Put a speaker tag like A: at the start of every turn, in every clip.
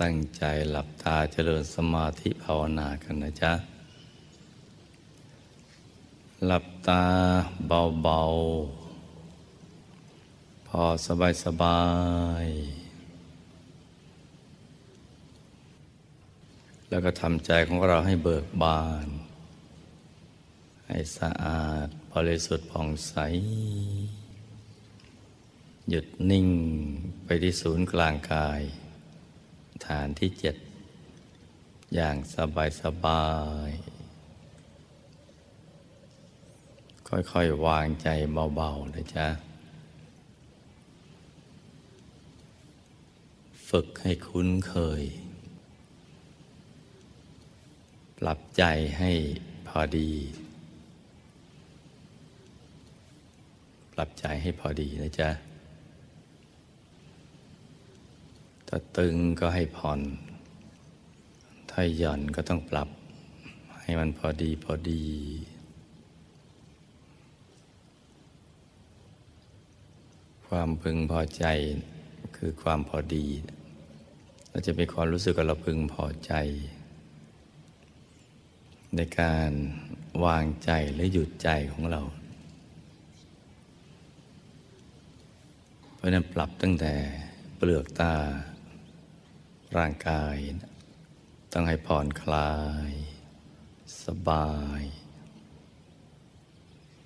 A: ตั้งใจหลับตาเจริญสมาธิภาวนากันนะจ๊ะ หลับตาเบาๆ พอสบายสบาย แล้วก็ทำใจของเราให้เบิกบาน ให้สะอาดบริสุทธิ์ผ่องใส หยุดนิ่งไปที่ศูนย์กลางกาย ฐานที่เจ็ดอย่างสบายสบาย ค่อยๆ วางใจเบาๆนะจ๊ะ ฝึกให้คุ้นเคย ปรับใจให้พอดี ปรับใจให้พอดีนะจ๊ะ ถ้าตึงก็ให้ผ่อน ถ้าหย่อนก็ต้องปรับ ให้มันพอดีพอดี ความพึงพอใจคือความพอดี เราจะมีความรู้สึกว่าเราพึงพอใจ ในการวางใจและหยุดใจของเรา เพราะนั้นปรับตั้งแต่เปลือกตา ร่างกาย ต้องให้ผ่อนคลาย สบาย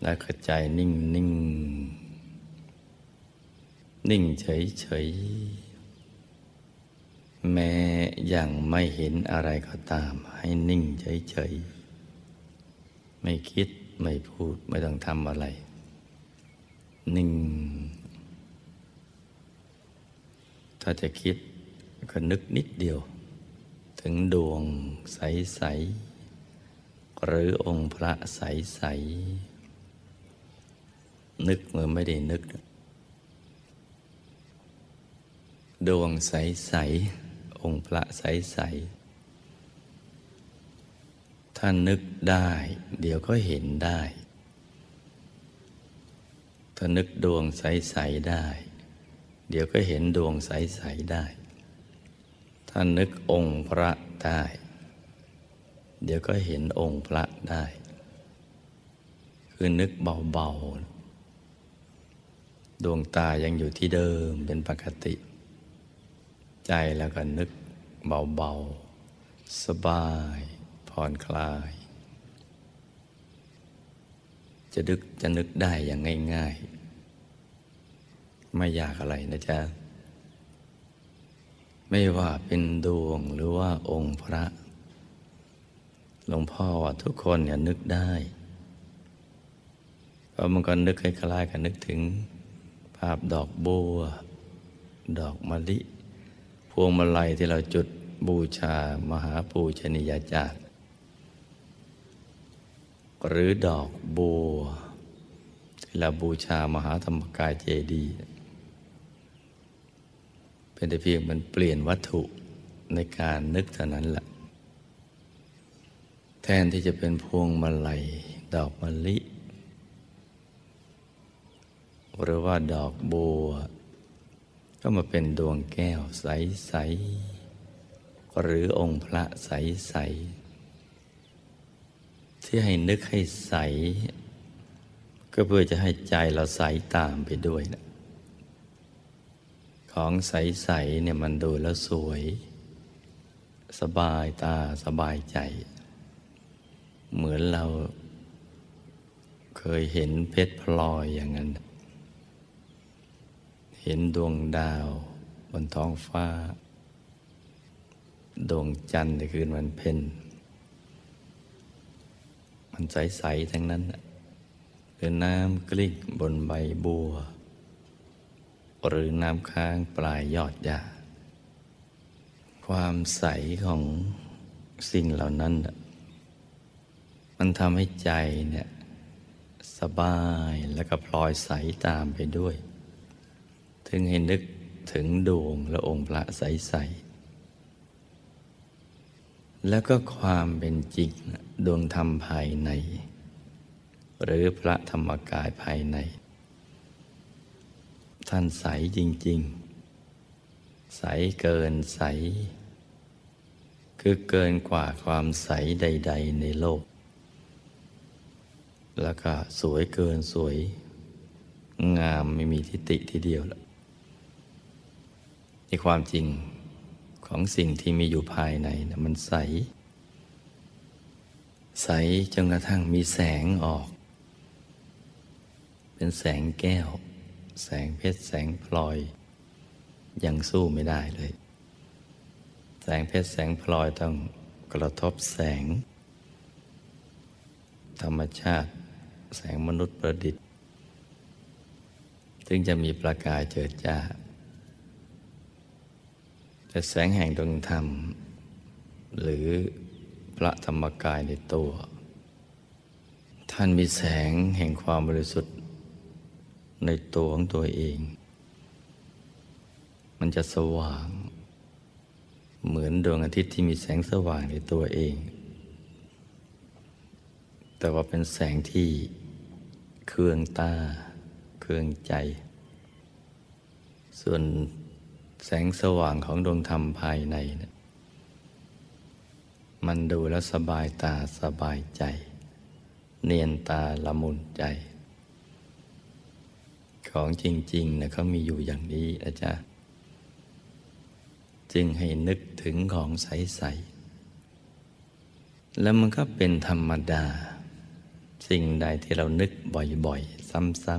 A: และกระใจนิ่งนิ่งนิ่งเฉยเฉยแม้ยังไม่เห็นอะไรก็ตาม ให้นิ่งเฉยเฉยไม่คิดไม่พูดไม่ต้องทำอะไร นิ่ง ถ้าจะคิด ก็นึกนิดเดียว ถึงดวงใส ๆ หรือองค์พระใส ๆ นึกเหมือนไม่ได้นึก ดวงใส ๆ องค์พระใส ๆ ถ้านึกได้ เดี๋ยวก็เห็นได้ถ้านึกดวงใส ๆ ได้ เดี๋ยวก็เห็นดวงใส ๆ ได้ ถ้านึกองค์พระได้ เดี๋ยวก็เห็นองค์พระได้ คือนึกเบาๆ ดวงตายังอยู่ที่เดิมเป็นปกติ ใจแล้วก็นึกเบาๆ สบายผ่อนคลาย จะนึกจะนึกได้อย่างง่าย ๆ ไม่ยากอะไรนะจ๊ะ ไม่ว่าเป็นดวงหรือว่าองค์พระ หลวงพ่อว่าทุกคนเนี่ยนึกได้เพราะมันก็นึกคล้ายๆกันนึกถึง ภาพดอกบัว ดอกมะลิ พวงมาลัยที่เราจุดบูชามหาปูชนียาจารย์หรือดอกบัวที่เราบูชามหาธรรมกายเจดีย์ เป็นแต่เพียงมันเปลี่ยนวัตถุในการนึกเท่านั้นแหละแทนที่จะเป็นพวงมาลัยดอกมะลิ หรือว่าดอกบัว ก็มาเป็นดวงแก้วใส ๆ หรือองค์พระใส ๆ ที่ให้นึกให้ใส ก็เพื่อจะให้ใจเราใสตามไปด้วยนะ ของใส ๆ เนี่ยมันดูแล้วสวย สบายตาสบายใจ เหมือนเราเคยเห็นเพชรพลอยอย่างนั้น เห็นดวงดาวบนท้องฟ้า ดวงจันทร์ในคืนวันเพ็ญมันใส ๆ ทั้งนั้นหรือน้ำกลิ้งบนใบบัว หรือน้ำค้างปลายยอดหญ้าความใสของสิ่งเหล่านั้น มันทำให้ใจเนี่ยสบายแล้วก็พลอยใสตามไปด้วย ถึงให้นึกถึงดวงและองค์พระใส ๆ แล้วก็ความเป็นจริงดวงธรรมภายใน หรือพระธรรมกายภายใน ท่านใสจริง ๆ ใสเกินใส คือเกินกว่าความใสใด ๆ ในโลก แล้วก็สวยเกินสวย งามไม่มีทิฏฐิทีเดียวละในความจริงของสิ่งที่มีอยู่ภายในนะมันใส ใสจนกระทั่งมีแสงออก เป็นแสงแก้ว แสงเพชรแสงพลอย ยังสู้ไม่ได้เลย แสงเพชรแสงพลอยต้องกระทบแสง ธรรมชาติ แสงมนุษย์ประดิษฐ์ถึงจะมีประกายเจิดจ้า แต่แสงแห่งดวงธรรม หรือพระธรรมกายในตัว ท่านมีแสงแห่งความบริสุทธิ์ ในตัวของตัวเอง มันจะสว่าง เหมือนดวงอาทิตย์ที่มีแสงสว่างในตัวเอง แต่ว่าเป็นแสงที่เคืองตา เคืองใจ ส่วนแสงสว่างของดวงธรรมภายในนะมันดูแล้วสบายตาสบายใจ เนียนตาละมุนใจ ของจริงๆนะเขามีอยู่อย่างนี้นะจ๊ะจึงให้นึกถึงของใส ๆ แล้วมันก็เป็นธรรมดา สิ่งใดที่เรานึกบ่อยๆ ซ้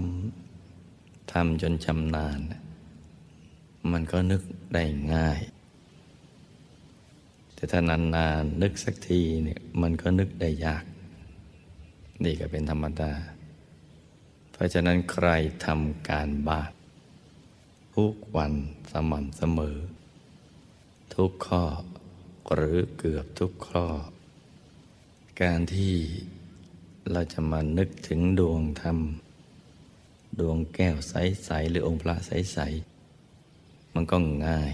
A: ำๆทำจนชำนาญ มันก็นึกได้ง่าย แต่ถ้านานๆนนึกสักทีเนี่ยมันก็นึกได้ยาก นี่ก็เป็นธรรมดา ราะฉะนั้นใครทำการบ้านทุกวันสม่ำเสมอ ทุกข้อหรือเกือบทุกข้อ การที่เราจะมานึกถึงดวงธรรม ดวงแก้วใส ๆ หรือองค์พระใส ๆ มันก็ง่าย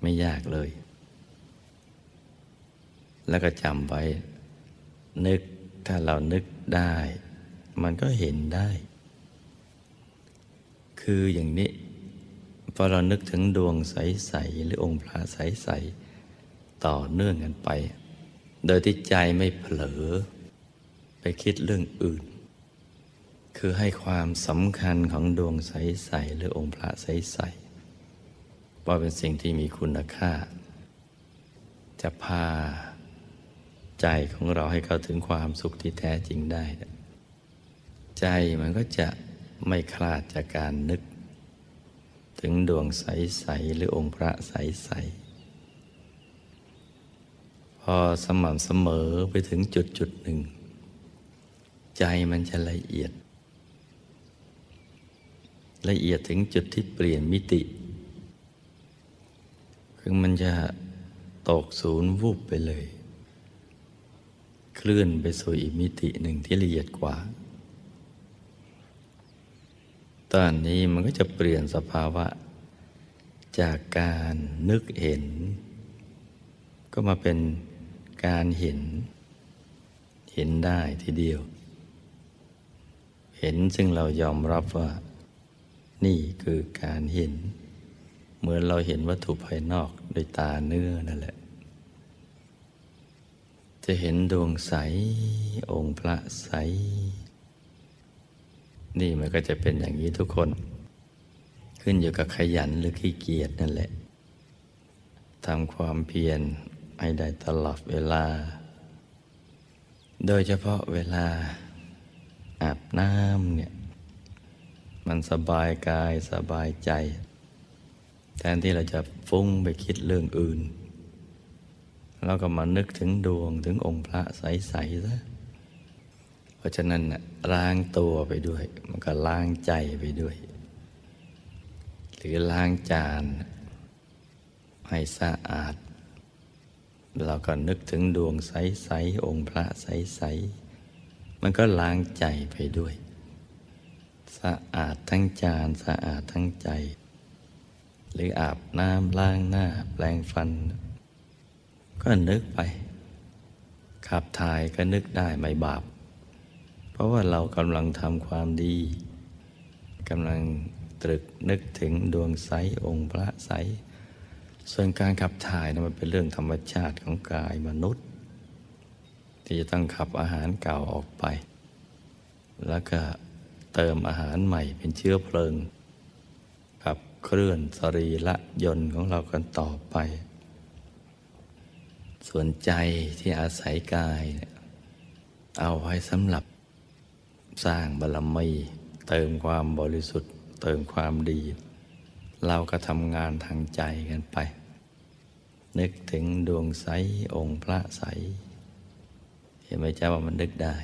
A: ไม่ยากเลย แล้วก็จำไว้ นึกถ้าเรานึกได้ มันก็เห็นได้ คืออย่างนี้พอเรานึกถึงดวงใส ๆ หรือองค์พระใส ๆ ต่อเนื่องกันไป โดยที่ใจไม่เผลอ ไปคิดเรื่องอื่น คือให้ความสำคัญของดวงใส ๆ หรือองค์พระใส ๆ ว่าเป็นสิ่งที่มีคุณค่า จะพาใจของเราให้เข้าถึงความสุขที่แท้จริงได้ ใจมันก็จะไม่คลาดจากการนึก ถึงดวงใส ๆ หรือองค์พระใส ๆ พอสม่ำเสมอไปถึงจุดจุดหนึ่ง ใจมันจะละเอียด ละเอียดถึงจุดที่เปลี่ยนมิติ คือมันจะตกศูนย์วูบไปเลย เคลื่อนไปสู่อีกมิติหนึ่งที่ละเอียดกว่า ตอนนี้มันก็จะเปลี่ยนสภาวะ จากการนึกเห็น ก็มาเป็นการเห็น เห็นได้ทีเดียว เห็นซึ่งเรายอมรับว่า นี่คือการเห็น เหมือนเราเห็นวัตถุภายนอกโดยตาเนื้อนั่นแหละ จะเห็นดวงใส องค์พระใส นี่มันก็จะเป็นอย่างนี้ทุกคน ขึ้นอยู่กับขยันหรือขี้เกียจนั่นแหละทำความเพียรให้ได้ตลอดเวลา โดยเฉพาะเวลาอาบน้ำเนี่ย มันสบายกายสบายใจ แทนที่เราจะฟุ้งไปคิดเรื่องอื่นเราก็มานึกถึงดวงถึงองค์พระใสๆซะ ราะฉะนั้นล้างตัวไปด้วย มันก็ล้างใจไปด้วย หรือล้างจาน ให้สะอาด เราก็นึกถึงดวงใส ๆ องค์พระใส ๆ มันก็ล้างใจไปด้วย สะอาดทั้งจานสะอาดทั้งใจ หรืออาบน้ำล้างหน้าแปลงฟัน ก็นึกไป ขับถ่ายก็นึกได้ไม่บาป เพราะว่าเรากำลังทำความดีกำลังตรึกนึกถึงดวงใสองค์พระใส ส่วนการขับถ่ายนะมันเป็นเรื่องธรรมชาติของกายมนุษย์ ที่จะต้องขับอาหารเก่าออกไป แล้วก็เติมอาหารใหม่เป็นเชื้อเพลิง ขับเคลื่อนสรีระยนต์ของเรากันต่อไป ส่วนใจที่อาศัยกาย เอาไว้สำหรับ สร้างบารมีเติมความบริสุทธิ์ เติมความดี เราก็ทำงานทางใจกันไป นึกถึงดวงใส องค์พระใส เห็นไหมเจ้าว่ามันนึกได้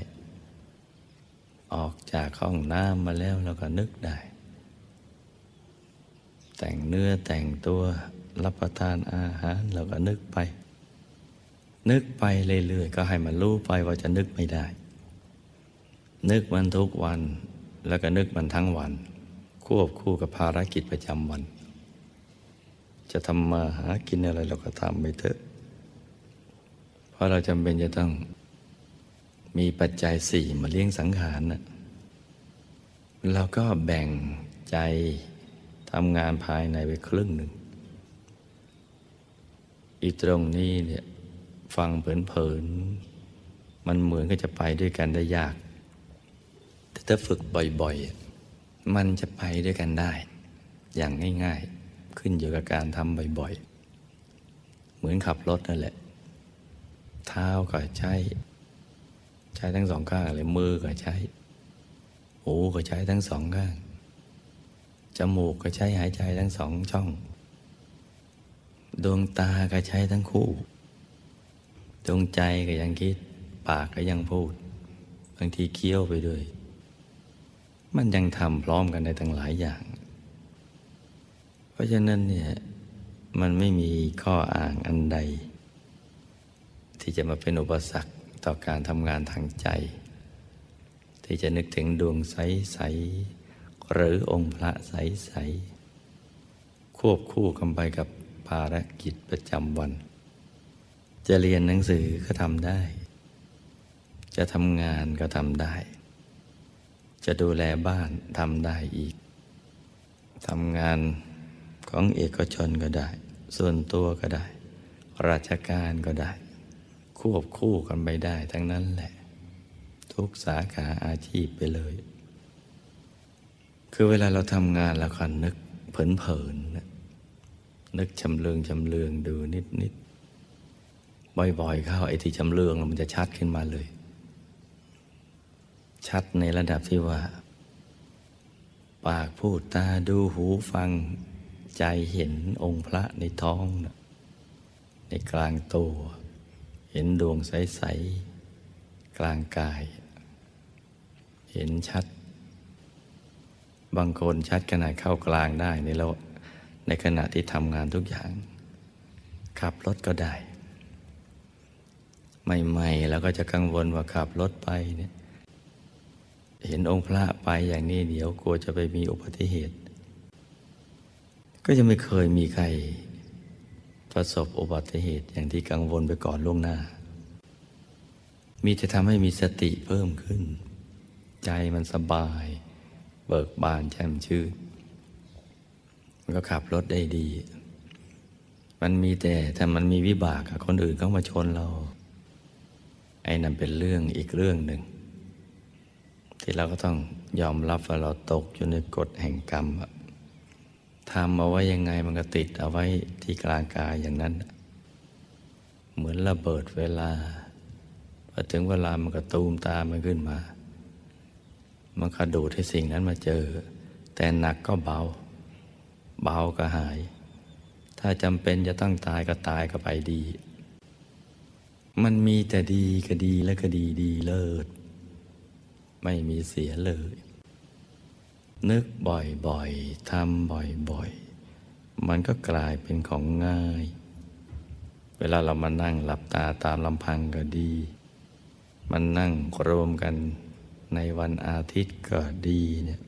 A: ออกจากห้องน้ำมาแล้วเราก็นึกได้ แต่งเนื้อแต่งตัวรับประทานอาหารเราก็นึกไป นึกไปเรื่อยๆก็ให้มันรู้ไปว่าจะนึกไม่ได้ นึกมันทุกวัน แล้วก็นึกมันทั้งวัน ควบคู่กับภารกิจประจำวัน จะทำมาหากินอะไรเราก็ทำไปเถอะ เพราะเราจำเป็นจะต้องมีปัจจัยสี่มาเลี้ยงสังขารนะเราก็แบ่งใจทำงานภายในไปครึ่งหนึ่ง อีตรงนี้เนี่ยฟังเผินๆมันเหมือนก็จะไปด้วยกันได้ยาก ถ้าฝึกบ่อยๆ มันจะไปด้วยกันได้ อย่างง่ายๆ ขึ้นอยู่กับการทำบ่อยๆ เหมือนขับรถนั่นแหละ เท้าก็ใช้ ใช้ทั้งสองข้างเลยมือก็ใช้ หูก็ใช้ทั้งสองข้าง จมูกก็ใช้หายใจทั้งสองช่อง ดวงตาก็ใช้ทั้งคู่ ดวงใจก็ยังคิด ปากก็ยังพูด บางทีเคี้ยวไปด้วย มันยังทำพร้อมกันได้ทั้งหลายอย่าง เพราะฉะนั้นเนี่ยมันไม่มีข้ออ้างอันใด ที่จะมาเป็นอุปสรรคต่อการทำงานทางใจ ที่จะนึกถึงดวงใส ๆ หรือองค์พระใส ๆ ควบคู่กันไปกับภารกิจประจำวัน จะเรียนหนังสือก็ทำได้ จะทำงานก็ทำได้ จะดูแลบ้านทำได้อีกทำงานของเอกชนก็ได้ ส่วนตัวก็ได้ ราชการก็ได้ ควบคู่กันไปได้ทั้งนั้นแหละ ทุกสาขาอาชีพไปเลย คือเวลาเราทำงานเราก็นึกเผลนๆนะนึกชำเลืองชำเลืองดูนิดนิดบ่อยๆเข้าไอ้ที่ชำเลืองมันจะชัดขึ้นมาเลย ชัดในระดับที่ว่า ปากพูดตาดูหูฟัง ใจเห็นองค์พระในท้องนะในกลางตัว เห็นดวงใส ๆ กลางกาย เห็นชัด บางคนชัดขนาดเข้ากลางได้ในเราในขณะที่ทำงานทุกอย่าง ขับรถก็ได้ ใหม่ ๆ แล้วก็จะกังวลว่าขับรถไปเนี่ย เห็นองค์พระไปอย่างนี้เดี๋ยวกลัวจะไปมีอุบัติเหตุ ก็จะไม่เคยมีใครประสบอุบัติเหตุอย่างที่กังวลไปก่อนล่วงหน้า มีจะทำให้มีสติเพิ่มขึ้น ใจมันสบาย เบิกบานแจ่มชื่นมันก็ขับรถได้ดี มันมีแต่ถ้ามันมีวิบากคนอื่นเขามาชนเรา ไอ้นั่นเป็นเรื่องอีกเรื่องหนึ่ง ที่เราก็ต้องยอมรับว่าเราตกอยู่ในกฎแห่งกรรมทำเอาไว้ยังไงมันก็ติดเอาไว้ที่กลางกายอย่างนั้น เหมือนระเบิดเวลาพอถึงเวลามันก็ตูมตามมันขึ้นมา มันก็ดูดให้สิ่งนั้นมาเจอ แต่หนักก็เบา เบาก็หาย ถ้าจำเป็นจะต้องตายก็ตายก็ไปดี มันมีแต่ดีก็ดีและก็ดีดีเลิศ ไม่มีเสียเลย นึกบ่อยๆทำบ่อยๆ มันก็กลายเป็นของง่าย เวลาเรามานั่งหลับตาตามลำพังก็ดี มันนั่งรวมกันในวันอาทิตย์ก็ดีเนี่ย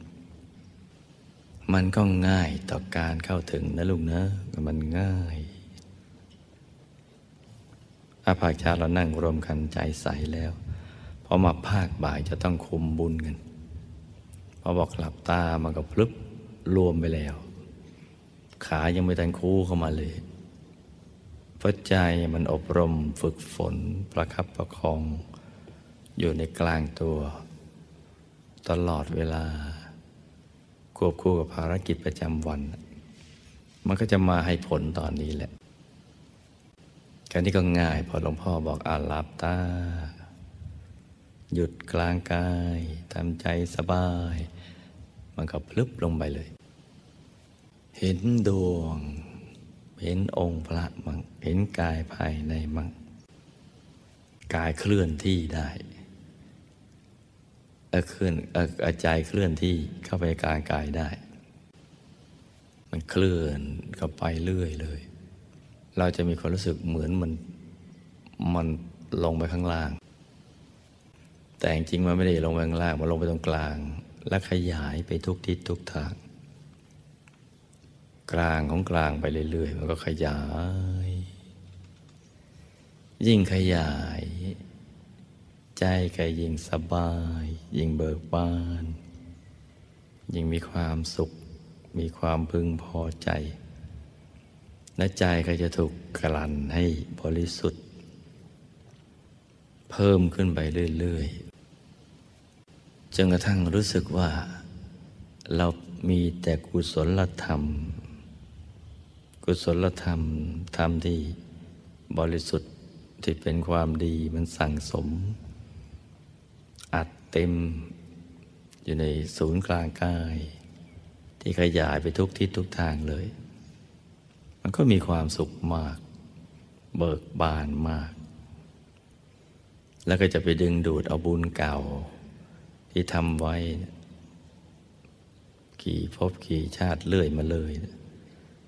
A: มันก็ง่ายต่อการเข้าถึงนะลุงนะ มันง่ายอาภาชาเรานั่งรวมกันใจใสแล้ว อมาภาคบ่ายจะต้องคุมบุญกัน พอบอกหลับตามันก็พลึบรวมไปแล้ว ขายังไม่ทันคู่เข้ามาเลยเพราะใจมันอบรมฝึกฝนประคับประคอง อยู่ในกลางตัว ตลอดเวลา ควบคู่กับภารกิจประจำวัน มันก็จะมาให้ผลตอนนี้แหละการนี้ก็ง่ายพอหลวงพ่อบอกอาลับตา หยุดกลางกายทำใจสบาย มันก็พลึบลงไปเลย เห็นดวง เห็นองค์พระมังเห็นกายภายในมังกายเคลื่อนที่ได้เอเคลื่อนเออใจเคลื่อนที่เข้าไปกลางกายได้ มันเคลื่อนเข้าไปเรื่อยเลย เราจะมีความรู้สึกเหมือนมันมันลงไปข้างล่าง แต่จริงมันไม่ได้ลงไปข้างล่างมันลงไปตรงกลาง และขยายไปทุกทิศทุกทาง กลางของกลางไปเรื่อยๆ มันก็ขยาย ยิ่งขยาย ใจก็ยิ่งสบาย ยิ่งเบิกบาน ยิ่งมีความสุข มีความพึงพอใจและใจก็จะถูกกลั่นให้บริสุทธิ์ เพิ่มขึ้นไปเรื่อยๆ จนกระทั่งรู้สึกว่า เรามีแต่กุศลธรรม กุศลธรรม ธรรมที่บริสุทธิ์ที่เป็นความดีมันสั่งสม อัดเต็มอยู่ในศูนย์กลางกาย ที่ขยายไปทุกทิศทุกทางเลย มันก็มีความสุขมาก เบิกบานมาก แล้วก็จะไปดึงดูดเอาบุญเก่า ที่ทำไว้ กี่ภพกี่ชาติเลื่อยมาเลย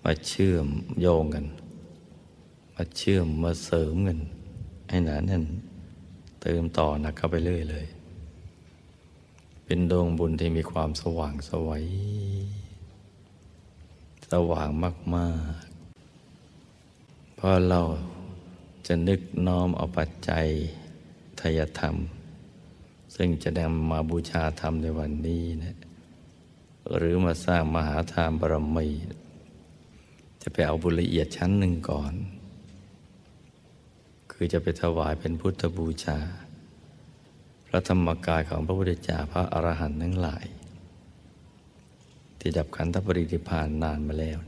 A: มาเชื่อมโยงกัน มาเชื่อมมาเสริมกันให้หนาแน่นเติมต่อหนักเข้าไปเรื่อยเลย เป็นดวงบุญที่มีความสว่างสวัยสว่างมากๆ เพราะเราจะนึกน้อมเอาปัจจัยทยธรรม ซึ่งจะนำมาบูชาธรรมในวันนี้นะหรือมาสร้างมหาทานบารมี จะไปเอาบุญละเอียดชั้นหนึ่งก่อน คือจะไปถวายเป็นพุทธบูชา พระธรรมกายของพระพุทธเจ้าพระอรหันต์ทั้งหลาย ที่ดับขันธปรินิพานนานมาแล้ว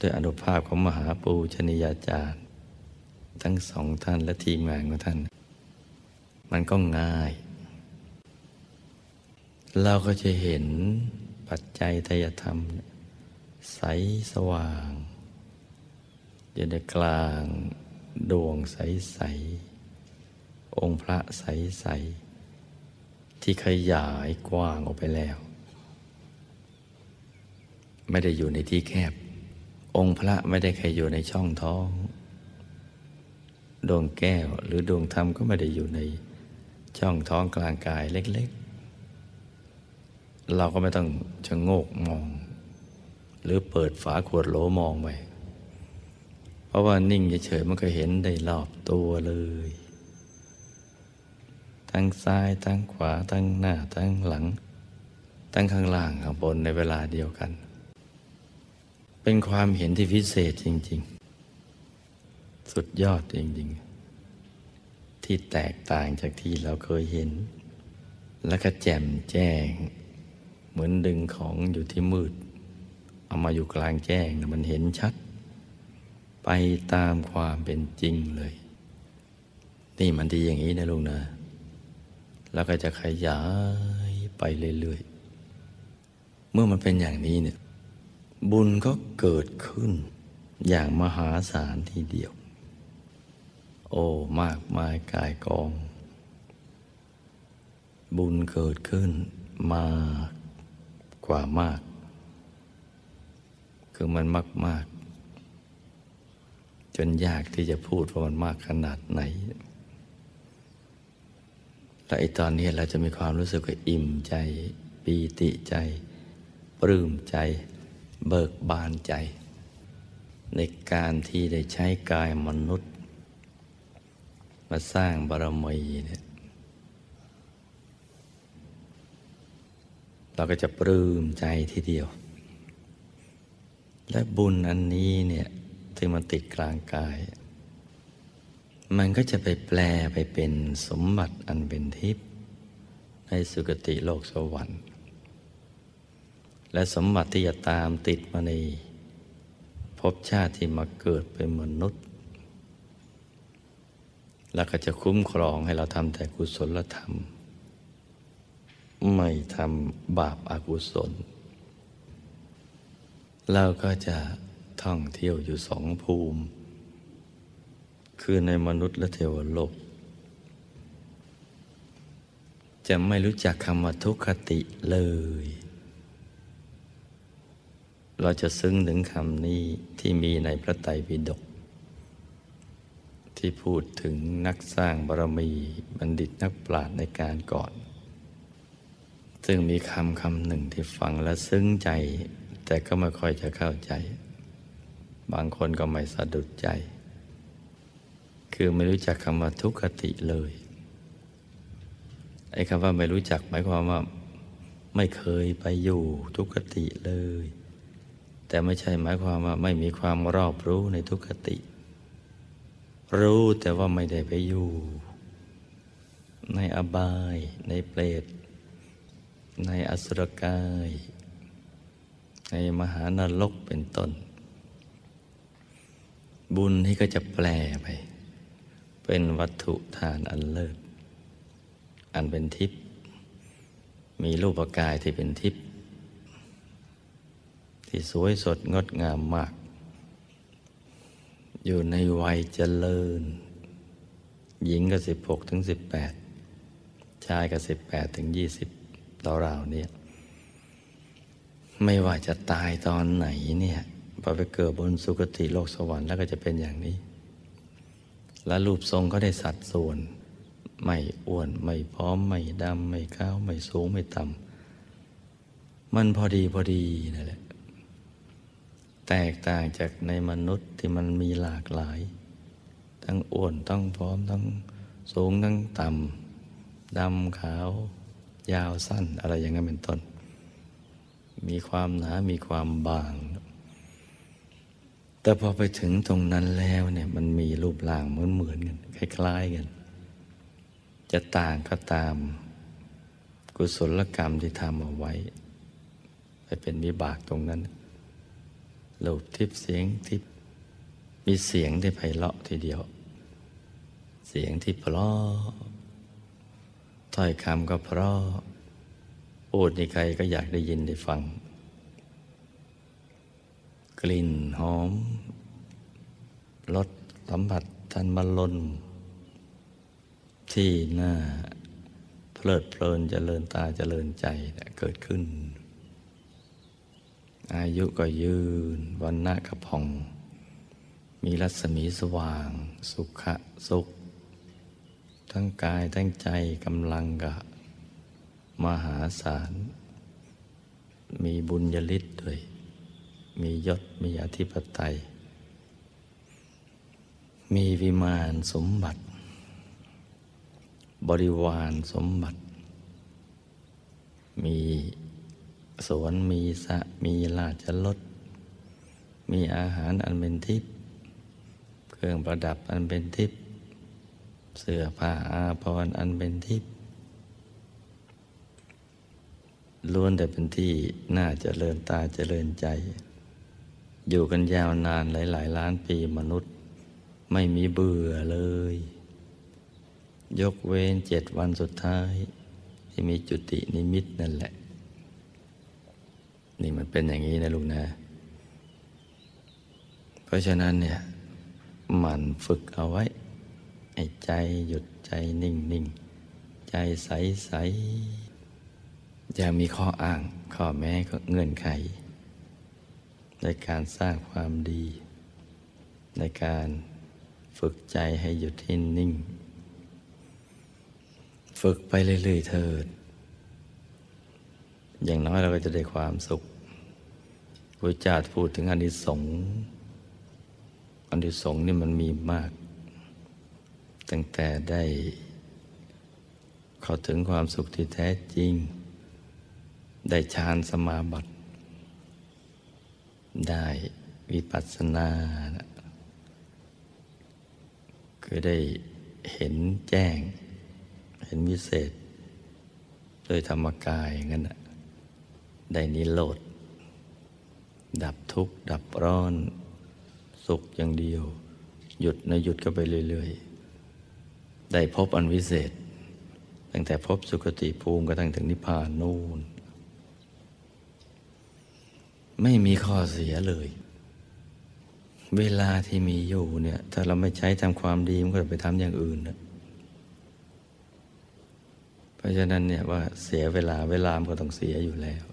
A: ด้วยอนุภาพของมหาปูชนียาจารย์ ทั้งสองท่านและทีมงานของท่าน มันก็ง่าย เราก็จะเห็นปัจจัยทยธรรม ใสสว่างอยู่ในกลางดวงใสใสองค์พระใสใสที่ขยายกว้างออกไปแล้ว ไม่ได้อยู่ในที่แคบ องค์พระไม่ได้แค่อยู่ในช่องท้อง ดวงแก้วหรือดวงธรรมก็ไม่ได้อยู่ใน ช่องท้องกลางกายเล็ก ๆ เราก็ไม่ต้องชะโงกมอง หรือเปิดฝาขวดโหลมองไปเพราะว่านิ่งเฉยๆมันก็เห็นได้รอบตัวเลย ทั้งซ้ายทั้งขวาทั้งหน้าทั้งหลัง ทั้งข้างล่างข้างบนในเวลาเดียวกัน เป็นความเห็นที่พิเศษจริง ๆ สุดยอดจริง ๆ ที่แตกต่างจากที่เราเคยเห็น และก็แจ่มแจ้ง เหมือนดึงของอยู่ที่มืด เอามาอยู่กลางแจ้งนะมันเห็นชัด ไปตามความเป็นจริงเลย นี่มันดีอย่างนี้นะลุงนะ แล้วก็จะขยายไปเรื่อยๆ เมื่อมันเป็นอย่างนี้เนี่ย บุญก็เกิดขึ้นอย่างมหาศาลทีเดียว โอ้มากมายกายกอง บุญเกิดขึ้นมากกว่ามาก คือมันมากมากจนยากที่จะพูดว่ามันมากขนาดไหน และไอตอนนี้เราจะมีความรู้สึกอิ่มใจปีติใจ ปลื้มใจ เบิกบานใจ ในการที่ได้ใช้กายมนุษย์ มาสร้างบารมีเนี่ยเราก็จะปลื้มใจทีเดียว และบุญอันนี้เนี่ยที่มันติดกลางกาย มันก็จะไปแปลไปเป็นสมบัติอันเป็นทิพย์ในสุคติโลกสวรรค์ และสมบัติที่จะตามติดมาในภพชาติที่มาเกิดเป็นมนุษย์ แล้วก็จะคุ้มครองให้เราทำแต่กุศลธรรม ไม่ทำบาปอากุศล เราก็จะท่องเที่ยวอยู่สองภูมิ คือในมนุษย์และเทวโลก จะไม่รู้จักคำว่าทุกขติเลย เราจะซึ้งถึงคำนี้ที่มีในพระไตรปิฎก ที่พูดถึงนักสร้างบารมีบัณฑิตนักปราชญ์ในการก่อน ซึ่งมีคำคำหนึ่งที่ฟังและซึ้งใจ แต่ก็ไม่ค่อยจะเข้าใจ บางคนก็ไม่สะดุดใจ คือไม่รู้จักคำว่าทุกขติเลยไอ้คำว่าไม่รู้จักหมายความว่า ไม่เคยไปอยู่ทุกขติเลย แต่ไม่ใช่หมายความว่าไม่มีความรอบรู้ในทุกขติ รู้แต่ว่าไม่ได้ไปอยู่ ในอบาย ในเปรต ในอสุรกาย ในมหานรกเป็นต้น บุญที่ก็จะแปลไป เป็นวัตถุทานอันเลิศ อันเป็นทิพย์มีรูปกายที่เป็นทิพย์ที่สวยสดงดงามมาก อยู่ในวัยเจริญ หญิงก็สิบหกถึงสิบแปดชายก็สิบแปดถึงยี่สิบราวๆเนี่ยไม่ว่าจะตายตอนไหนเนี่ยพอไปเกิดบนสุคติโลกสวรรค์แล้วก็จะเป็นอย่างนี้ และรูปทรงก็ได้สัดส่วน ไม่อ้วนไม่พร้อม ไม่ดำ ไม่ขาว ไม่สูง ไม่ต่ำมันพอดีพอดีนั่นแหละ แตกต่างจากในมนุษย์ที่มันมีหลากหลาย ทั้งอ้วนทั้งพร้อมทั้งสูงทั้งต่ำดำขาวยาวสั้นอะไรอย่างนั้นเป็นต้น มีความหนา มีความบาง แต่พอไปถึงตรงนั้นแล้วเนี่ยมันมีรูปร่างเหมือนเหมือนกันคล้ายๆกัน จะต่างก็ตาม กุศลกรรมที่ทำเอาไว้ไปเป็นวิบากตรงนั้น รูปทิพย์เสียงทิพย์มีเสียงที่ไพเราะทีเดียว เสียงที่เพราะถ้อยคำก็เพราะพูดในใครก็อยากได้ยินได้ฟัง กลิ่นหอมรสสัมผัสทันบรรลนที่หน้าเพลิดเพลินจเจริญตาจเจริญใจเกิดขึ้น อายุก็ยืน วันณะกระพอง มีรัศมีสว่าง สุขะสุข ทั้งกายทั้งใจกำลังกะ มหาศาล มีบุญญาลิศด้วย มียศมีอธิปไตย มีวิมานสมบัติ บริวารสมบัติ มี สวนมีสะมีลาชลดมีอาหารอันเป็นทิพย์เครื่องประดับอันเป็นทิพย์เสื้อผ้าอาภรณ์อันเป็นทิพย์ล้วนแต่เป็นที่น่าเจริญตาเจริญใจ อยู่กันยาวนานหลาย ๆ ล้านปีมนุษย์ ไม่มีเบื่อเลย ยกเว้นเจ็ดวันสุดท้าย ที่มีจุตินิมิตนั่นแหละ นี่มันเป็นอย่างนี้นะลุงนะ เพราะฉะนั้นเนี่ยมันฝึกเอาไว้ให้ใจหยุดใจนิ่งนิ่งใจใสใสอย่ามีข้ออ้างข้อแม้เงื่อนไข ในการสร้างความดี ในการฝึกใจให้หยุดให้นิ่ง ฝึกไปเรื่อยๆเถิด อย่างน้อยเราก็จะได้ความสุข พระเจ้าพูดถึงอนิสงส์อนิสงส์นี่มันมีมาก ตั้งแต่ได้ เข้าถึงความสุขที่แท้จริง ได้ฌานสมาบัติ ได้วิปัสสนาคือได้เห็นแจ้ง เห็นวิเศษ โดยธรรมกายงั้นได้นิโรธ ดับทุกข์ ดับร้อน สุขอย่างเดียว หยุดนะหยุดก็ไปเรื่อย ๆ ได้พบอันวิเศษ ตั้งแต่พบสุคติภูมิกระทั่งถึงนิพพานนู่น ไม่มีข้อเสียเลย เวลาที่มีอยู่เนี่ย ถ้าเราไม่ใช้ทำความดี มันก็ไปทำอย่างอื่นนะเพราะฉะนั้นเนี่ยว่าเสียเวลาเวลามันก็ต้องเสียอยู่แล้ว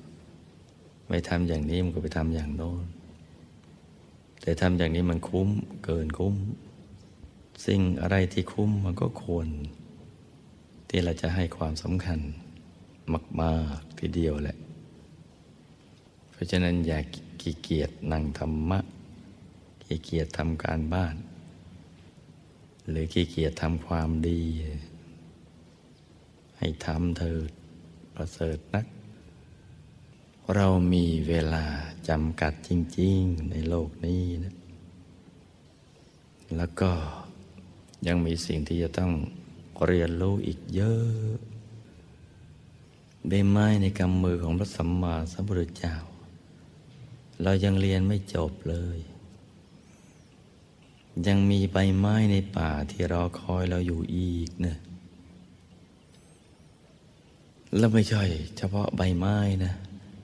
A: ไม่ทำอย่างนี้มันก็ไปทำอย่างโน้น แต่ทำอย่างนี้มันคุ้มเกินคุ้ม สิ่งอะไรที่คุ้มมันก็ควร ที่เราจะให้ความสำคัญมากๆทีเดียวแหละ เพราะฉะนั้นอย่าขี้เกียจนั่งธรรมะขี้เกียจทำการบ้าน หรือขี้เกียจทำความดี ให้ทำเถิดประเสริฐนัก เรามีเวลาจำกัดจริง ๆ ในโลกนี้นะแล้วก็ยังมีสิ่งที่จะต้องเรียนรู้อีกเยอะใบไม้ในกำมือของพระสัมมาสัมพุทธเจ้า เรายังเรียนไม่จบเลย ยังมีใบไม้ในป่าที่รอคอยเราอยู่อีกเนะแล้วไม่ใช่เฉพาะใบไม้นะ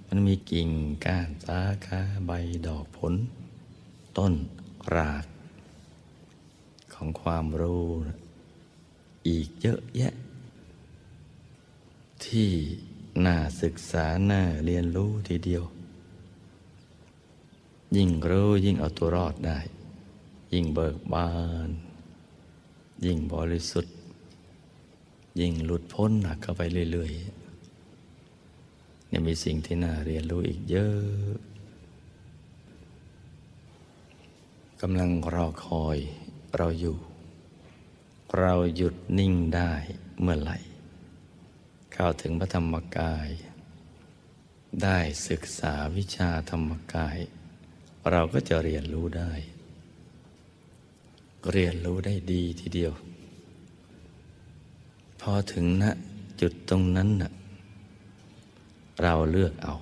A: มันมีกิ่งก้านสาขาใบดอกผล ต้นราก ของความรู้ อีกเยอะแยะ ที่น่าศึกษาน่าเรียนรู้ทีเดียว ยิ่งรู้ยิ่งเอาตัวรอดได้ ยิ่งเบิกบาน ยิ่งบริสุทธิ์ ยิ่งหลุดพ้นหนักเข้าไปเรื่อยๆ เนี่ยมีสิ่งที่น่าเรียนรู้อีกเยอะกำลังรอคอยเราอยู่ เราหยุดนิ่งได้เมื่อไหร่ เข้าถึงพระธรรมกาย ได้ศึกษาวิชาธรรมกาย เราก็จะเรียนรู้ได้ เรียนรู้ได้ดีทีเดียว พอถึงณนะจุดตรงนั้นนะ เราเลือกเอา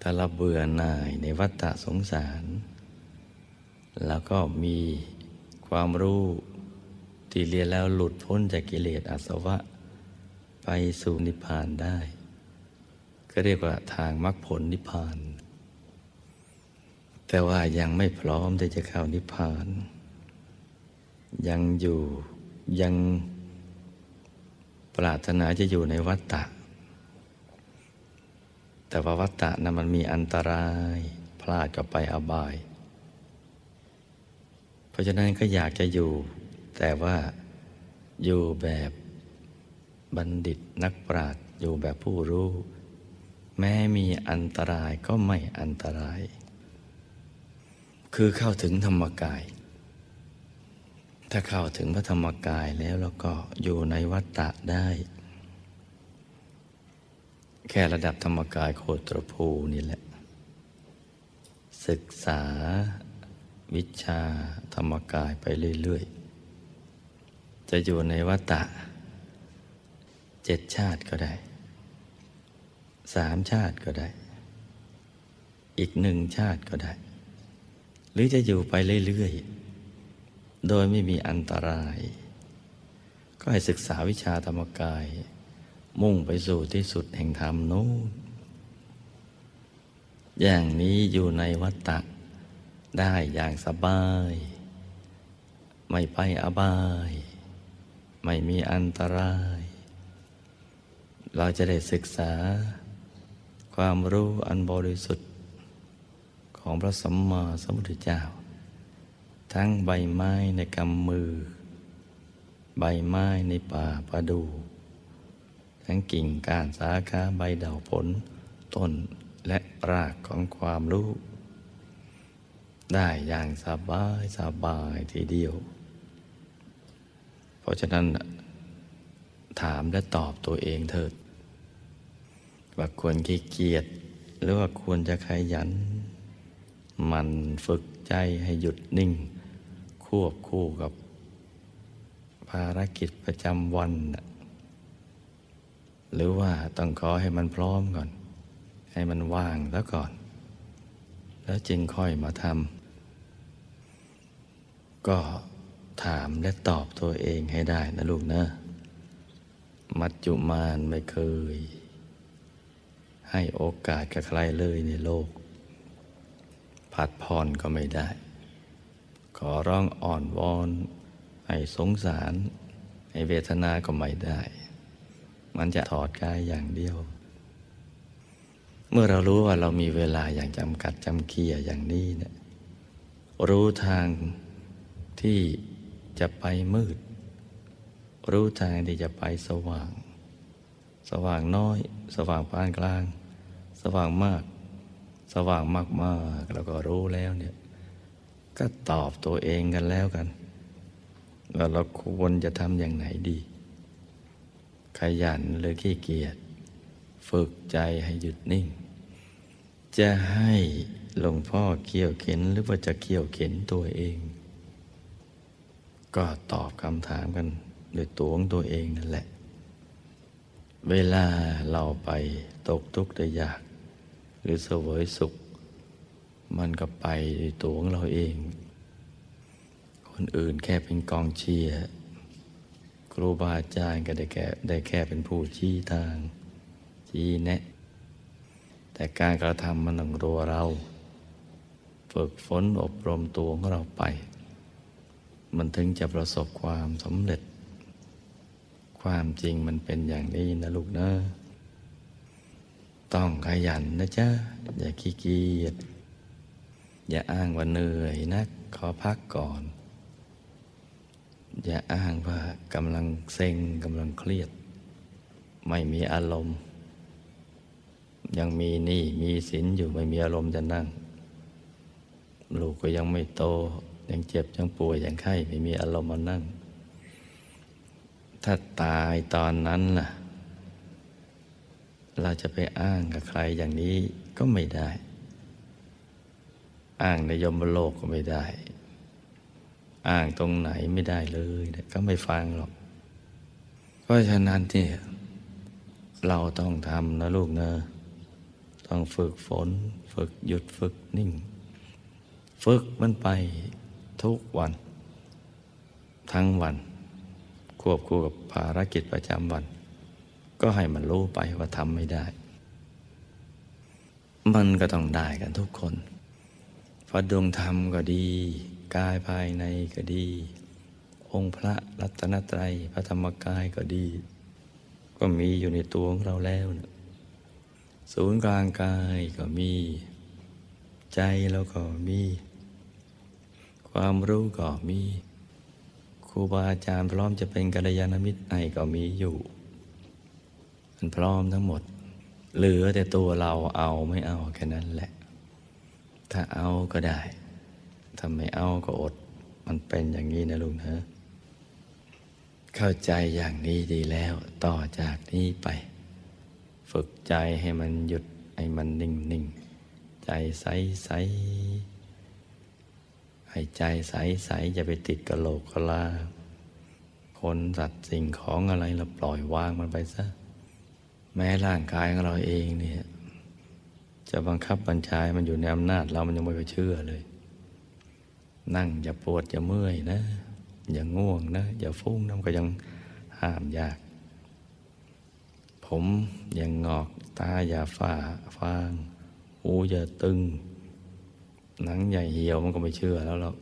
A: ถ้าเราเบื่อหน่ายในวัฏฏะสงสาร แล้วก็มีความรู้ที่เรียนแล้วหลุดพ้นจากกิเลสอาสวะ ไปสู่นิพพานได้ ก็เรียกว่าทางมรรคผลนิพพาน แต่ว่ายังไม่พร้อมที่จะเข้านิพพาน ยังอยู่ยังปรารถนาจะอยู่ในวัฏฏะ แต่ว่าวัฏฏะนั้นมันมีอันตราย พลาดก็ไปอบาย เพราะฉะนั้นก็อยากจะอยู่ แต่ว่าอยู่แบบบัณฑิตนักปราชญ์อยู่แบบผู้รู้ แม้มีอันตรายก็ไม่อันตราย คือเข้าถึงธรรมกาย ถ้าเข้าถึงพระธรรมกายแล้วแล้วก็อยู่ในวัฏฏะได้ แค่ระดับธรรมกายโคตรภูนี่แหละ ศึกษาวิชาธรรมกายไปเรื่อย ๆ จะอยู่ในวัฏฏะเจ็ดชาติก็ได้สามชาติก็ได้ อีกหนึ่งชาติก็ได้ หรือจะอยู่ไปเรื่อย ๆ โดยไม่มีอันตราย ก็ให้ศึกษาวิชาธรรมกาย มุ่งไปสู่ที่สุดแห่งธรรมนู้นอย่างนี้อยู่ในวัฏฏะได้อย่างสบาย ไม่ไปอบาย ไม่มีอันตราย เราจะได้ศึกษา ความรู้อันบริสุทธิ์ ของพระสัมมาสัมพุทธเจ้า ทั้งใบไม้ในกำมือ ใบไม้ในป่าประดู ทั้งกิ่งก้านสาขาใบเดาผล ต้นและรากของความรู้ ได้อย่างสบายสบายทีเดียว เพราะฉะนั้นถามและตอบตัวเองเถิด ว่าควรขี้เกียจหรือว่าควรจะขยัน มันฝึกใจให้หยุดนิ่ง ควบคู่กับภารกิจประจำวันนะ หรือว่าต้องขอให้มันพร้อมก่อน ให้มันว่างแล้วก่อน แล้วจึงค่อยมาทำก็ถามและตอบตัวเองให้ได้นะลูกนะ มัจจุมานไม่เคย ให้โอกาสกับใครเลยในโลก ผัดผ่อนก็ไม่ได้ ขอร้องอ่อนวอน ให้สงสาร ให้เวทนาก็ไม่ได้ มันจะถอดกายอย่างเดียว เมื่อเรารู้ว่าเรามีเวลาอย่างจำกัดจำเกียอย่างนี้เนะี่ยรู้ทางที่จะไปมืด รู้ทางที่จะไปสว่าง สว่างน้อย สว่างปานกลาง สว่างมาก สว่างมากมากแล้วก็รู้แล้วเนี่ยก็ตอบตัวเองกันแล้วกันว่าเราควรจะทำอย่างไหนดี ขยันหรือขี้เกียจฝึกใจให้หยุดนิ่ง จะให้หลวงพ่อเกี่ยวเข็นหรือว่าจะเกี่ยวเข็นตัวเอง ก็ตอบคำถามกันด้วยตัวของตัวเองนั่นแหละ เวลาเราไปตกทุกข์ได้ยาก หรือเสวยสุข มันก็ไปด้วยตัวของเราเอง คนอื่นแค่เป็นกองเชียร์ ครูบาอาจารย์ก็ได้แค่ได้แค่เป็นผู้ชี้ทาง ชี้แนะ แต่การกระทำมันต้องรัวเรา ฝึกฝนอบรมตัวของเราไป มันถึงจะประสบความสำเร็จ ความจริงมันเป็นอย่างนี้นะลูกนะ ต้องขยันนะจ๊ะ อย่าขี้เกียจอย่าอ้างว่าเหนื่อยนักขอพักก่อน อย่าอ้างว่ากำลังเซ็งกำลังเครียด ไม่มีอารมณ์ ยังมีหนี้มีสินอยู่ไม่มีอารมณ์จะนั่ง ลูกก็ยังไม่โต ยังเจ็บยังป่วยยังไข้ไม่มีอารมณ์มานั่ง ถ้าตายตอนนั้นล่ะ เราจะไปอ้างกับใครอย่างนี้ก็ไม่ได้ อ้างในยมโลกก็ไม่ได้ อ้างตรงไหนไม่ได้เลยก็ไม่ฟังหรอก เพราะฉะนั้นที่ยเราต้องทำนะลูกเนะต้องฝึกฝน ฝึกหยุดฝึกนิ่ง ฝึกมันไปทุกวัน ทั้งวัน ควบคู่กับภารกิจประจำวัน ก็ให้มันรู้ไปว่าทำไม่ได้ มันก็ต้องได้กันทุกคนพระดวงธรรมก็ดี กายภายในก็ดี องค์พระรัตนตรัยพระธรรมกายก็ดี ก็มีอยู่ในตัวของเราแล้วนะศูนย์กลางกายก็มี ใจเราก็มี ความรู้ก็มีครูบาอาจารย์พร้อมจะเป็นกัลยาณมิตรให้ก็มีอยู่ มันพร้อมทั้งหมด เหลือแต่ตัวเราเอาไม่เอาแค่นั้นแหละ ถ้าเอาก็ได้ ถ้าไม่เอาก็อด มันเป็นอย่างนี้นะลุงนะเข้าใจอย่างนี้ดีแล้ว ต่อจากนี้ไป ฝึกใจให้มันหยุด ให้มันนิ่งนิ่งใจใสใสให้ใจใสๆอย่าไปติดกระโหลกกระลาคนสัตว์สิ่งของอะไรเราปล่อยวางมันไปซะ แม้ร่างกายของเราเองเนี่ย จะบังคับบัญชามันอยู่ในอำนาจเรามันยังไม่ไปเชื่อเลย นั่งอย่าปวดอย่าเมื่อยนะ อย่าง่วงนะ อย่าฟุ้งน้ำก็ยังห้ามยาก ผมอย่างงอกตาอย่าฝ้าฟางหูอย่าตึง หนังใหญ่เหี่ยวมันก็ไม่เชื่อแล้วหรอก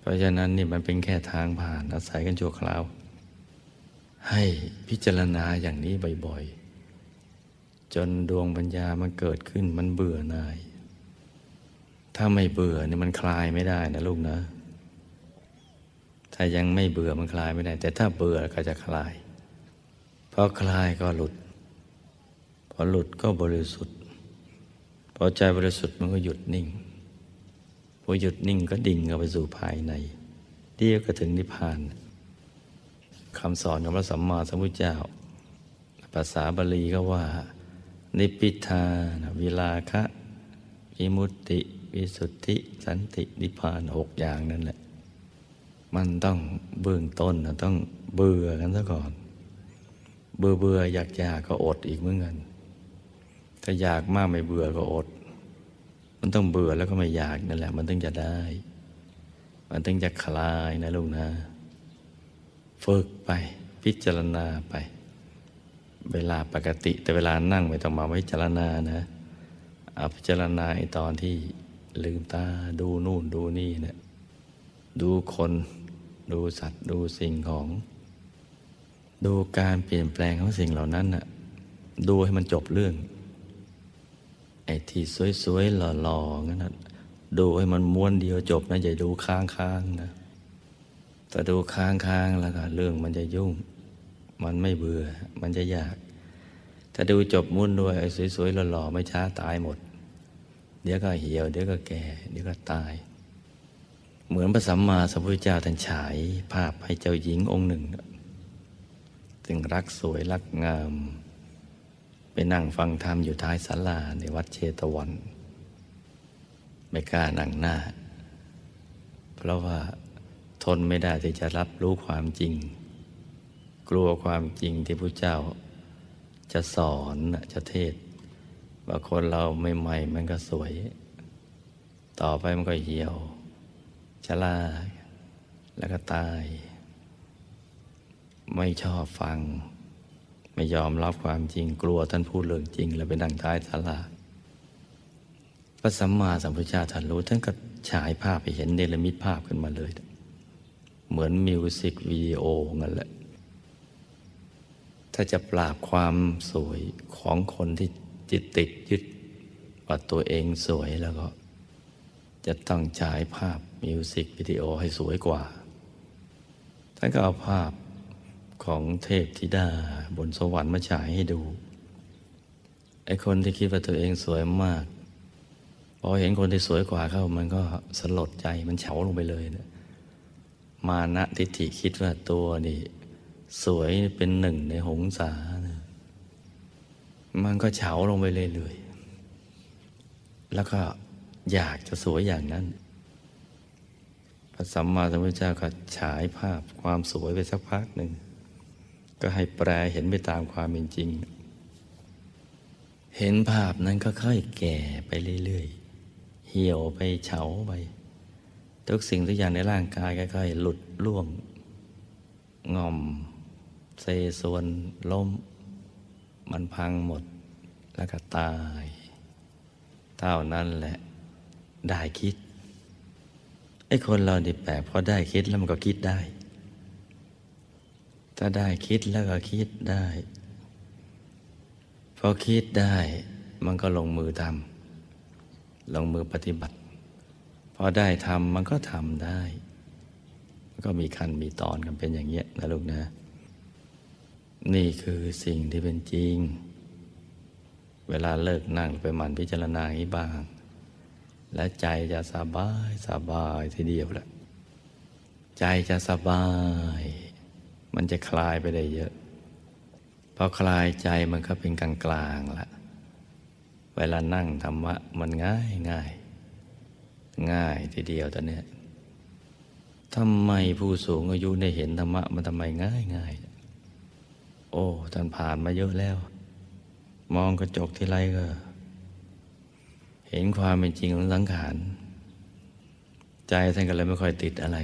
A: เพราะฉะนั้นนี่มันเป็นแค่ทางผ่านอาศัยกันชั่วคราว ให้พิจารณาอย่างนี้บ่อยๆ จนดวงปัญญามันเกิดขึ้นมันเบื่อหน่าย ถ้าไม่เบื่อนี่มันคลายไม่ได้นะลูกนะ ถ้ายังไม่เบื่อมันคลายไม่ได้ แต่ถ้าเบื่อก็จะคลายพอคลายก็หลุด พอหลุดก็บริสุทธิ์ พอใจบริสุทธิ์มันก็หยุดนิ่ง พอหยุดนิ่งก็ดิ่งเข้าไปสู่ภายในเดียวก็ถึงนิพพานคำสอนของพระสัมมาสัมพุทธเจ้า ภาษาบาลีก็ว่า นิพิทานวิลาคะ วิมุตติ วิสุทธิสันตินิพพานหกอย่างนั่นแหละ มันต้องเบื้องต้นนะต้องเบื่อกันซะก่อน เบื่อเบื่ออยากอยากก็อดอีกเหมือนกันถ้าอยากมากไม่เบื่อก็อด มันต้องเบื่อแล้วก็ไม่อยากนั่นแหละ มันถึงจะได้ มันถึงจะคลายนะลูกนะฝึกไปพิจารณาไป เวลาปกติแต่เวลานั่งไม่ต้องมาพิจารณานะเอาพิจารณาไอ้ตอนที่ ลืมตาดูนู่นดูนี่เนะี่ยดูคนดูสัตว์ดูสิ่งของ ดูการเปลี่ยนแปลงของสิ่งเหล่านั้นน่ะดูให้มันจบเรื่อง ไอ้ที่สวยๆหล่อๆงั้นนะดูให้มันม้วนเดียวจบนะอย่าดูค้างๆนะแต่ดูค้างๆแล้วก็เรื่องมันจะยุ่ง มันไม่เบื่อ มันจะยาก ถ้าดูจบม้วนด้วยไอ้สวยๆหล่อๆไม่ช้าตายหมด เดี๋ยวก็เหี่ยว เดี๋ยวก็แก่ เดี๋ยวก็ตาย เหมือนพระสัมมาสัมพุทธเจ้าท่านฉาย ภาพให้เจ้าหญิงองค์หนึ่งซึ่งรักสวยรักงาม ไปนั่งฟังธรรมอยู่ท้ายศาลาในวัดเชตวัน ไม่กล้านั่งหน้า เพราะว่าทนไม่ได้ที่จะรับรู้ความจริง กลัวความจริงที่พระเจ้าจะสอนจะเทศ ว่าคนเราใหม่ๆมันก็สวย ต่อไปมันก็เหี่ยวชรา แล้วก็ตาย ไม่ชอบฟัง ไม่ยอมรับความจริงกลัวท่านพูดเรื่องจริง แล้วไปนั่งท้ายศาลาพระสัมมาสัมพุทธเจ้าท่านรู้ท่านก็ฉายภาพไปเห็นเนรมิตภาพขึ้นมาเลย เหมือนมิวสิกวิดีโอนั่นแหละ ถ้าจะปราบความสวยของคนที่ จิตติดยึดว่าตัวเองสวยแล้วก็ จะต้องฉายภาพมิวสิกวิดีโอให้สวยกว่า ท่านก็เอาภาพของเทพธิดาบนสวรรค์มาฉายให้ดู ไอ้คนที่คิดว่าตัวเองสวยมาก พอเห็นคนที่สวยกว่าเข้ามันก็สลดใจมันเฉาลงไปเลยนะมานะทิฏฐิคิดว่าตัวนี่ สวยเป็นหนึ่งในหงสา มันก็เฉาลงไปเลยเลยๆแล้วก็อยากจะสวยอย่างนั้นพระสัมมาสัมพุทธเจ้าก็ฉายภาพความสวยไปสักพักหนึ่ง ก็ให้แปลเห็นไปตามความเป็นจริง เห็นภาพนั้นก็ค่อยแก่ไปเรื่อยๆ เหี่ยวไปเฉาไป ทุกสิ่งทุกอย่างในร่างกายก็ค่อยหลุดล่วง งอม เซส่วนล้ม มันพังหมดแล้วก็ตาย เท่านั้นแหละ ได้คิด ไอ้คนเราดิแปลกพอได้คิดแล้วมันก็คิดได้ ถ้าได้คิดแล้วก็คิดได้ พอคิดได้มันก็ลงมือทำลงมือปฏิบัติ พอได้ทำมันก็ทำได้ มันก็มีขั้นมีตอนกันเป็นอย่างเงี้ยนะลูกนะ นี่คือสิ่งที่เป็นจริง เวลาเลิกนั่งไปหมั่นพิจารณาอย่างนี้บ้าง และใจจะสบายสบายทีเดียวแหละใจจะสบาย มันจะคลายไปได้เยอะ พอคลายใจมันก็เป็นกลางกลางละเวลานั่งธรรมะมันง่ายง่าย ง่ายทีเดียวตอนนี้ทำไมผู้สูงอายุได้เห็นธรรมะมันทำไมง่ายง่าย อ้ท่านผ่านมาเยอะแล้ว มองกระจกที่ไรก็ เห็นความเป็นจริงของสังขาร ใจท่านก็เลยไม่ค่อยติดอะไร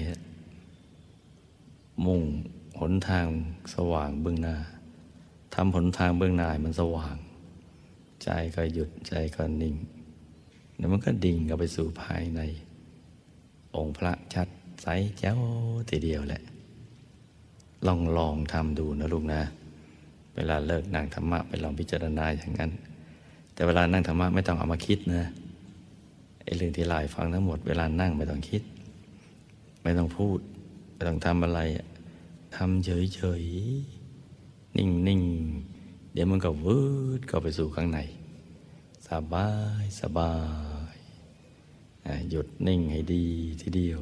A: มุ่งหนทางสว่างเบื้องหน้าทำหนทางเบื้องหน้ามันสว่าง ใจก็หยุดใจก็นิ่งแล้วมันก็ดิ่งเข้าไปสู่ภายใน องค์พระชัดใสแจ๋วทีเดียวแหละ ลองลองทำดูนะลูกนะ เวลาเลิกนั่งธรรมะไปลองพิจารณาอย่างนั้น แต่เวลานั่งธรรมะไม่ต้องเอามาคิดนะไอ้เรื่องที่ลายฟังทั้งหมดเวลานั่งไม่ต้องคิด ไม่ต้องพูด ไม่ต้องทำอะไรทำเฉยๆ นิ่งๆ เดี๋ยวมันก็วืดเข้าไปสู่ข้างใน สบายสบายหยุดนิ่งให้ดีทีเดียว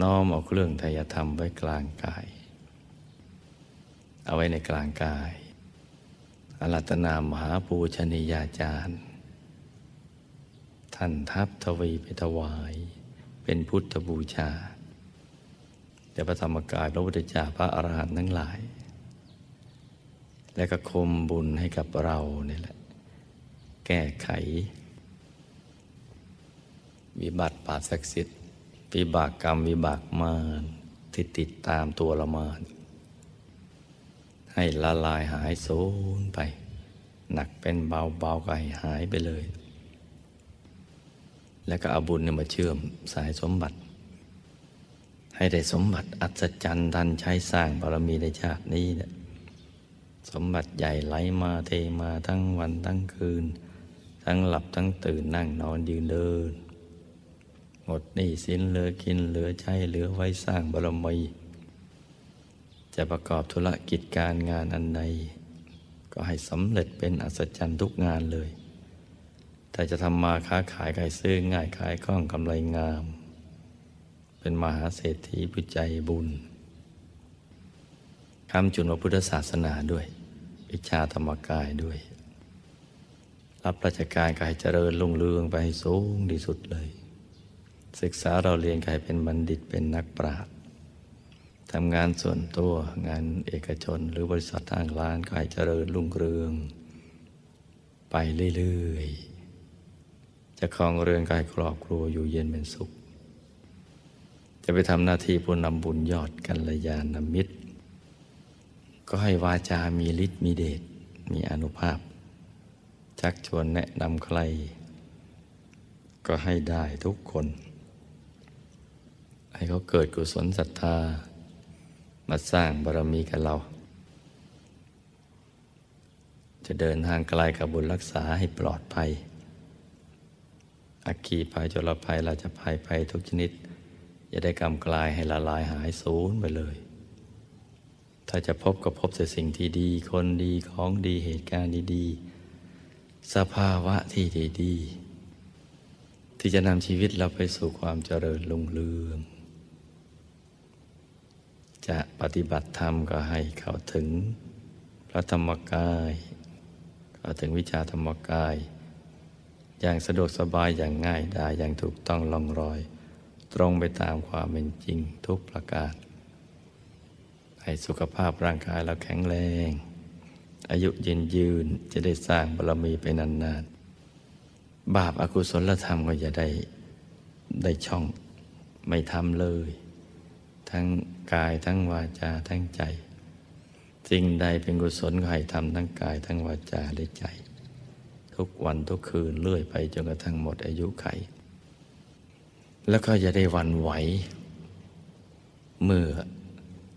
A: น้อมเอาเครื่องทายธรรมไว้กลางกาย เอาไว้ในกลางกายอารัตนามหาปูชนียาจารย์ ท่านทัพทวีไปถวาย เป็นพุทธบูชาแต่พระธรรมกายพระพุทธเจ้าพระอรหันต์ทั้งหลาย และก็คมบุญให้กับเราเนี่ยแหละ แก้ไข วิบัติปาศักดิ์สิทธิ์วิบากกรรมวิบากมารที่ติดตามตัวเรามา ให้ละลายหายสูญไป หนักเป็นเบาเบาก็ให้หายไปเลย แล้วก็เอาบุญเนี่ยมาเชื่อมสายสมบัติ ให้ได้สมบัติอัศจรรย์ทันใช้สร้างบารมีในชาตินี้เนี่ยสมบัติใหญ่ไหลมาเทมาทั้งวันทั้งคืน ทั้งหลับทั้งตื่นนั่งนอนยืนเดินหมดหนี้สินเหลือกินเหลือใช้เหลือไว้สร้างบารมี จะประกอบธุรกิจการงานอันใดก็ให้สำเร็จเป็นอัศจรรย์ทุกงานเลย แต่จะทำมาค้าขายขายซื้อง่ายขายคล่องกำไรงาม เป็นมหาเศรษฐีผู้ใจบุญคำจุนพระพุทธศาสนาด้วย วิชาธรรมกายด้วย รับราชการกายเจริญรุ่งเรืองไปให้สูงที่สุดเลย ศึกษาเราเรียนกายเป็นบัณฑิตเป็นนักปราชญ์ ทำงานส่วนตัวงานเอกชนหรือบริษัททางร้านกายเจริญรุ่งเรือง ไปเรื่อยๆ จะครองเรือนกายครอบครัวอยู่เย็นเป็นสุข จะไปทำหน้าที่ผู้นำบุญยอดกันลยาณมิตร ก็ให้วาจามีฤทธิ์มีเดชมีอนุภาพ ชักชวนแนะนำใคร ก็ให้ได้ทุกคนให้เขาเกิดกุศลศรัทธา มาสร้างบารมีกับเรา จะเดินทางไกลกับบุญรักษาให้ปลอดภัยอักขีภัยจรภัยราชภัยภัยทุกชนิดจะได้กำกลายให้ละลายหายสูญไปเลย ถ้าจะพบก็พบแต่สิ่งที่ดี คนดีของดีเหตุการณ์ดีๆสภาวะที่ดีๆที่จะนำชีวิตเราไปสู่ความเจริญรุ่งเรือง ปฏิบัติธรรมก็ให้เข้าถึงพระธรรมกายเข้าถึงวิชาธรรมกาย อย่างสะดวกสบายอย่างง่ายดายอย่างถูกต้องลองรอย ตรงไปตามความเป็นจริงทุกประการ ให้สุขภาพร่างกายเราแข็งแรง อายุยืนยืนจะได้สร้างบารมีไปนานๆ บาปอากุศลธรรมก็จะได้ได้ช่องไม่ทำเลย ทั้งกายทั้งวาจาทั้งใจ สิ่งใดเป็นกุศลก็ให้ทำทั้งกายทั้งวาจาและใจ ทุกวันทุกคืนเลื่อยไปจนกระทั่งหมดอายุไข แล้วก็จะได้วันไหว เมื่อ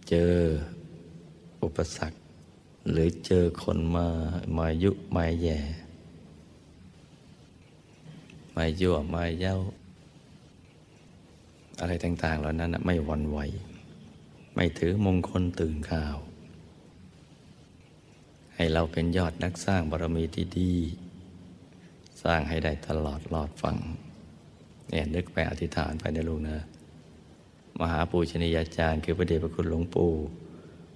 A: เจออุปสรรค หรือเจอคนมามายุมาแย่ มายั่วมาเย้า อะไรต่าง ๆ เหล่านั้นไม่วันไหว ไม่ถือมงคลตื่นข่าว ให้เราเป็นยอดนักสร้างบารมีที่ดี สร้างให้ได้ตลอดหลอดฟังเนี่ยนึกไปอธิษฐานไปในลูกนะ มหาปูชนียาจารย์ คือพระเดชพระคุณหลวงปู่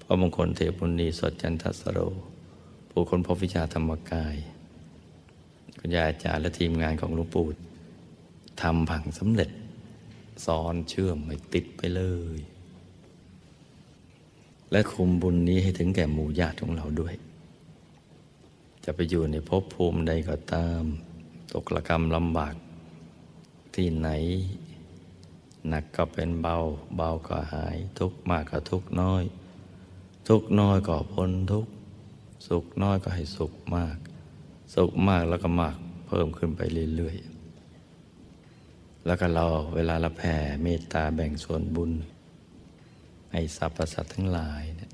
A: พระมงคลเทพุนีสดจันทสโร ผู้คนพบวิชาธรรมกาย คุณยายอาจารย์และทีมงานของหลวงปู่ทำผังสำเร็จ สอนเชื่อมไม่ติดไปเลย และคุมบุญนี้ให้ถึงแก่หมู่ญาติของเราด้วย จะไปอยู่ในภพภูมิใดก็ตาม ตกระกรรมลำบาก ที่ไหน หนักก็เป็นเบา เบาก็หาย ทุกมากก็ทุกน้อย ทุกน้อยก็พ้นทุก สุขน้อยก็ให้สุขมาก สุขมากแล้วก็มากเพิ่มขึ้นไปเรื่อยๆ แล้วก็เราเวลาเราแผ่เมตตาแบ่งส่วนบุญ ให้สรรพสัตว์ทั้งหลายเนี่ย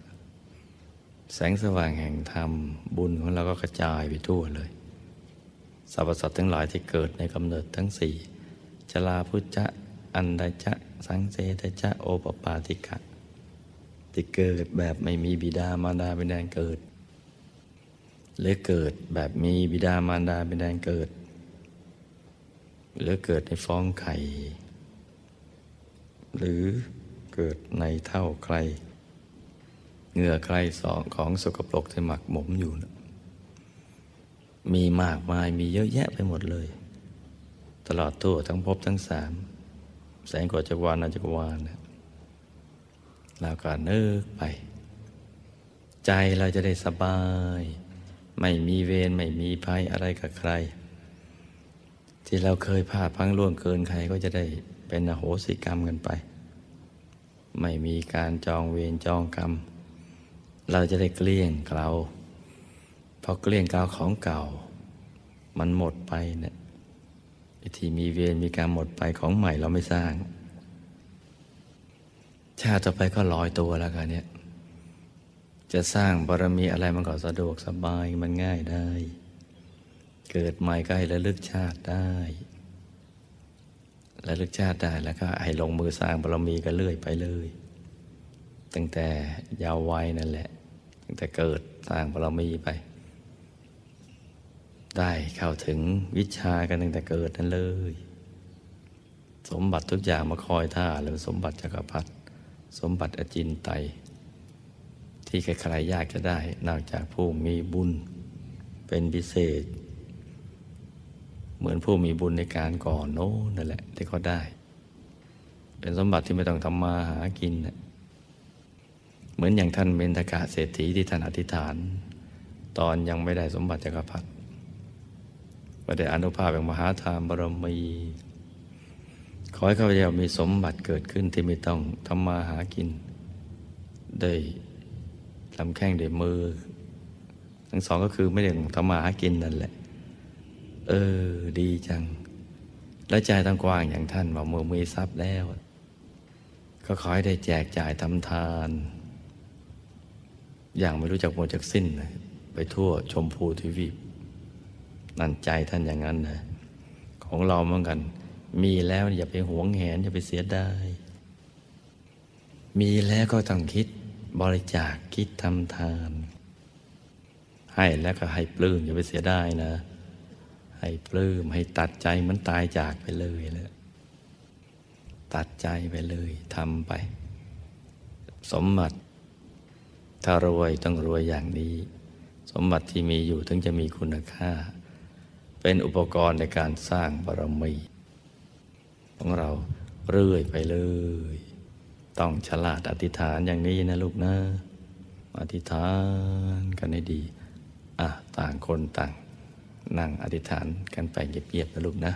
A: แสงสว่างแห่งธรรมบุญของเราก็กระจายไปทั่วเลยสรรพสัตว์ทั้งหลายที่เกิดในกำเนิดทั้งสี่ชลาพุทธะอันดจะสังเสตจะโอปปาติกะที่เกิดแบบไม่มีบิดามารดาเป็นแดนเกิด หรือเกิดแบบมีบิดามารดาเป็นแดนเกิด หรือเกิดในฟองไข่ หรือเกิดในเท่าใครเหงื่อใครสองของสกปรกที่หมักหมมอยู่นะมีมากมายมีเยอะแยะไปหมดเลย ตลอดทั่วทั้งภพทั้งสาม แสงกว่าจักรวาลนาจักรวาลนะล้วก็นึกไป ใจเราจะได้สบาย ไม่มีเวรไม่มีภัยอะไรกับใคร ที่เราเคยพลาดพลังล่วงเกินใครก็จะได้เป็นอโหสิกรรมกันไป ไม่มีการจองเวรจองกรรม เราจะได้เกลี้ยงเกลาพอเกลี้ยงเกลาของเก่า มันหมดไปเนี่ยที่มีเวรมีการหมดไปของใหม่เราไม่สร้าง ชาติต่อไปก็ลอยตัวแล้วกันเนี่ยจะสร้างบารมีอะไรมันก็สะดวกสบายมันง่ายได้ เกิดใหม่ก็ให้ระลึกชาติได้ระลึกชาติได้แล้วก็ให้ลงมือสร้างบารมีก็เรื่อยไปเลย ตั้งแต่ยาววัยนั่นแหละ ตั้งแต่เกิดสร้างบารมีไป ได้เข้าถึงวิชากันตั้งแต่เกิดนั่นเลย สมบัติทุกอย่างมาคอยท่าเลยสมบัติจักรพรรดิสมบัติอจินไตยที่ใครๆยากจะได้ นอกจากผู้มีบุญเป็นพิเศษ เหมือนผู้มีบุญในการก่อนโน้นนั่นแหละที่เขาได้ เป็นสมบัติที่ไม่ต้องทำมาหากินนะเหมือนอย่างท่านเมนทกะเศรษฐีที่ท่านอธิษฐาน ตอนยังไม่ได้สมบัติจักรพรรดิก็ได้อนุภาพแห่งมหาทานบารมีขอให้ข้าพเจ้ามีสมบัติเกิดขึ้นที่ไม่ต้องทำมาหากินได้ลำแข้งได้มือ ทั้งสองก็คือไม่ได้ทำมาหากินนั่นแหละ เออ ดีจัง และใจต้งกว้างอย่างท่านว่าเมื่อมีทรัพย์แล้ว ก็ขอให้ได้แจกจ่ายทำทาน อย่างไม่รู้จักหมดจากสิ้น ไปทั่วชมพูทวีปนั่นใจท่านอย่างนั้นนะของเราเหมือนกัน มีแล้วอย่าไปหวงแหน อย่าไปเสียดายมีแล้วก็ต้องคิดบริจาคคิดทำทาน ให้แล้วก็ให้ปลื้มอย่าไปเสียดายนะ ให้ปลื้มให้ตัดใจมันตายจากไปเลยแล้วตัดใจไปเลยทำไป สมบัติ ถ้ารวยต้องรวยอย่างนี้ สมบัติที่มีอยู่ถึงจะมีคุณค่า เป็นอุปกรณ์ในการสร้างบารมีของเราเรื่อยไปเลย ต้องฉลาดอธิษฐานอย่างนี้นะลูกนะ อธิษฐานกันให้ดี อะ ต่างคนต่าง นั่งอธิษฐานกันไปเงียบๆนะลูกนะ